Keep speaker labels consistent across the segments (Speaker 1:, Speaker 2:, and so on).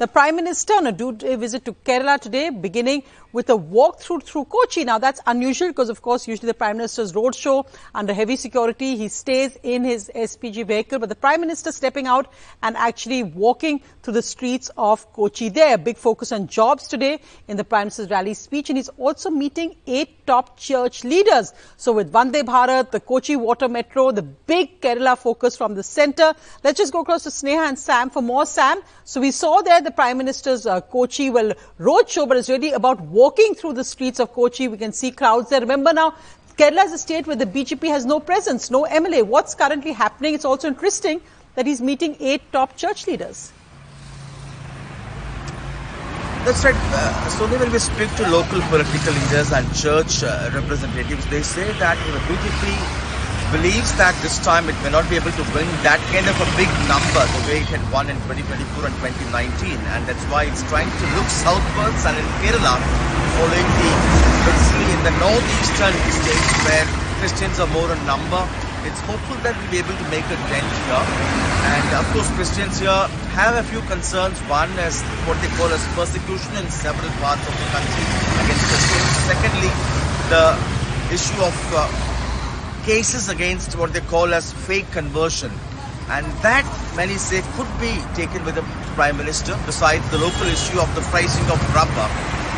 Speaker 1: the Prime Minister on a two-day visit to Kerala today, beginning with a walkthrough through Kochi. Now that's unusual because of course usually the Prime Minister's roadshow under heavy security, he stays in his SPG vehicle, but the Prime Minister stepping out and actually walking through the streets of Kochi there. Big focus on jobs today in the Prime Minister's rally speech and he's also meeting eight top church leaders. So with Vande Bharat, the Kochi Water Metro, the big Kerala focus from the centre. Let's just go across to Sneha and Sam for more. Sam, so we saw there the Prime Minister's uh, Kochi well roadshow, but it's really about walking through the streets of Kochi. We can see crowds there. Remember now, Kerala is a state where the BJP has no presence, no MLA. What's currently happening? It's also interesting that he's meeting eight top church leaders.
Speaker 2: That's right. Uh, so when we speak to local political leaders and church uh, representatives, they say that the BJP believes that this time it may not be able to win that kind of a big number the way it had won in 2024 and 2019 and that's why it's trying to look southwards and in Kerala following the basically in the northeastern states where Christians are more in number. It's hopeful that we'll be able to make a dent here. And of course Christians here have a few concerns. One is what they call as persecution in several parts of the country against Christians. Secondly the issue of uh, cases against what they call as fake conversion. And that, many say, could be taken with the Prime Minister, besides the local issue of the pricing of rubber.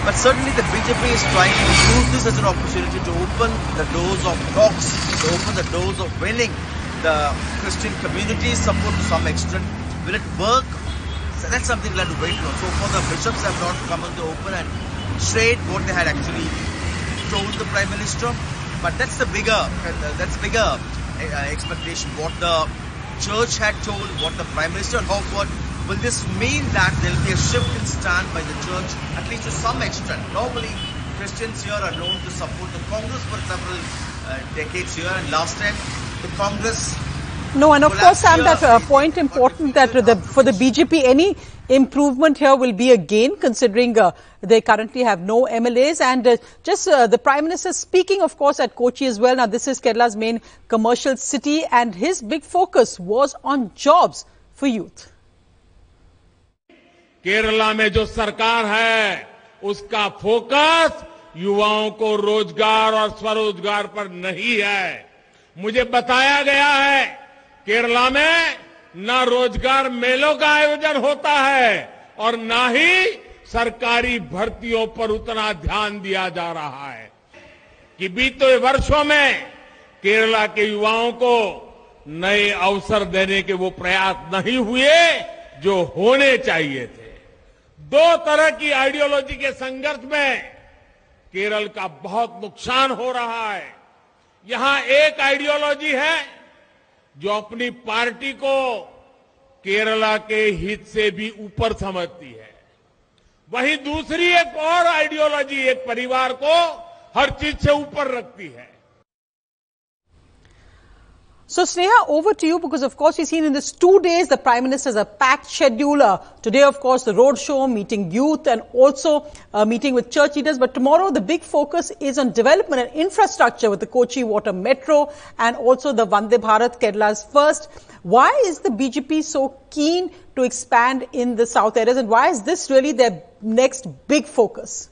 Speaker 2: But certainly the BJP is trying to use this as an opportunity to open the doors of talks, to open the doors of winning the Christian community's support to some extent. Will it work? So that's something we'll have to wait on. So far the bishops have not come on the open and shared what they had actually told the Prime Minister. But that's the bigger, that's bigger uh, expectation. What the church had told, what the Prime Minister offered. Will this mean that there will be a shift in stand by the church, at least to some extent? Normally, Christians here are known to support the Congress for several uh, decades here, and last time the Congress
Speaker 1: no, and of course, Sam, that uh, point important that the, for the BJP, any improvement here will be a gain considering uh, they currently have no MLAs and uh, just uh, the Prime Minister speaking, of course, at Kochi as well. Now, this is Kerala's main commercial city and his big focus was on jobs for youth.
Speaker 3: Kerala में जो सरकार है उसका focus युवाओं को रोजगार और स्वरोजगार पर नहीं है मुझे बताया गया है केरला में न रोज़गार मेलों का आयोजन होता है और न ही सरकारी भर्तियों पर उतना ध्यान दिया जा रहा है कि बीते वर्षों में केरला के युवाओं को नए अवसर देने के वो प्रयास नहीं हुए जो होने चाहिए थे। दो तरह की आइडियोलॉजी के संघर्ष में केरल का बहुत नुकसान हो रहा है। यहाँ एक आइडियोलॉजी है जो अपनी पार्टी को केरला के हित से भी ऊपर समझती है। वहीं दूसरी एक और आइडियोलॉजी एक परिवार को हर चीज़ से ऊपर रखती है।
Speaker 1: So Sneha, over to you because of course we've seen in these two days the Prime Minister has a packed schedule. Uh, today of course the road show, meeting youth and also uh, meeting with church leaders. But tomorrow the big focus is on development and infrastructure with the Kochi Water Metro and also the Vande Bharat Kerala's first. Why is the BJP so keen to expand in the south areas and why is this really their next big focus?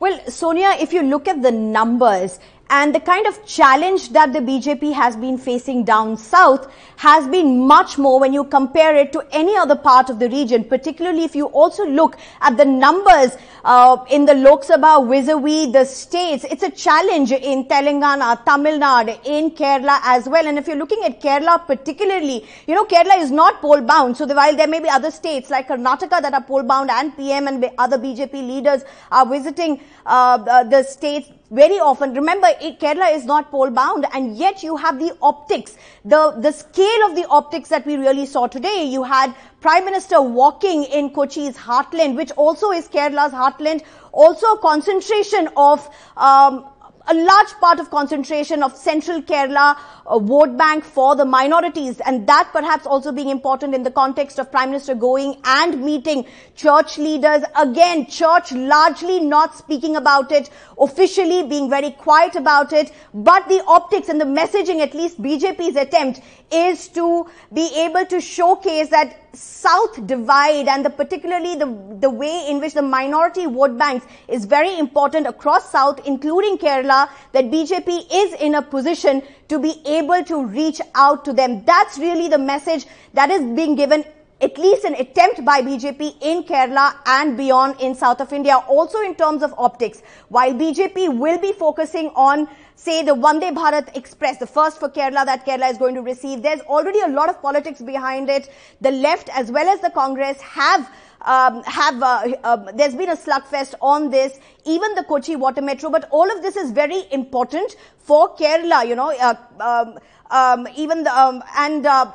Speaker 4: Well, Sonia, if you look at the numbers, and the kind of challenge that the BJP has been facing down south has been much more when you compare it to any other part of the region, particularly if you also look at the numbers uh, in the Lok Sabha vis-a-vis the states. It's a challenge in Telangana, Tamil Nadu, in Kerala as well. And if you're looking at Kerala particularly, you know, Kerala is not poll bound. So while there may be other states like Karnataka that are poll bound and PM and other BJP leaders are visiting uh, the states very often. Remember, it, Kerala is not poll bound and yet you have the optics, the, the scale of the optics that we really saw today. You had Prime Minister walking in Kochi's heartland, which also is Kerala's heartland, also a concentration of um, a large part of concentration of central Kerala uh, vote bank for the minorities and that perhaps also being important in the context of Prime Minister going and meeting church leaders. Again, church largely not speaking about it officially, being very quiet about it, but the optics and the messaging, at least BJP's attempt is to be able to showcase that South divide and the particularly the, the way in which the minority vote banks is very important across South, including Kerala, that BJP is in a position to be able to reach out to them. That's really the message that is being given at least an attempt by BJP in Kerala and beyond in south of India. Also in terms of optics, while BJP will be focusing on say the Vande Bharat Express, the first for Kerala that Kerala is going to receive, there's already a lot of politics behind it. The left as well as the Congress have um, have uh, uh, there's been a slugfest on this even the kochi water metro but all of this is very important for kerala you know uh, um, um, even the, um, and uh,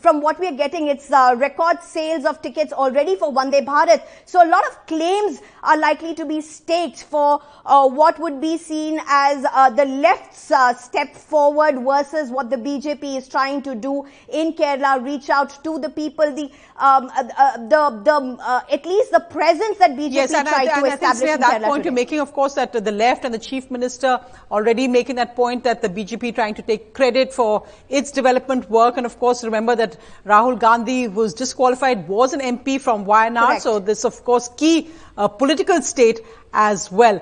Speaker 4: from what we are getting, it's uh, record sales of tickets already for Vande Bharat. So a lot of claims are likely to be staked for uh, what would be seen as uh, the left's uh, step forward versus what the BJP is trying to do in Kerala, reach out to the people, the um, uh, the the at least the presence that BJP
Speaker 1: yes,
Speaker 4: tried
Speaker 1: I,
Speaker 4: to
Speaker 1: I
Speaker 4: establish. In
Speaker 1: that
Speaker 4: Kerala
Speaker 1: point
Speaker 4: today.
Speaker 1: you're making, of course, that the left and the chief minister already making that point that the BJP trying to take credit for its development work. And of course, remember that Rahul Gandhi was disqualified, was an MP from Wayanad.
Speaker 4: Correct.
Speaker 1: So this, of course, key uh, political state as well.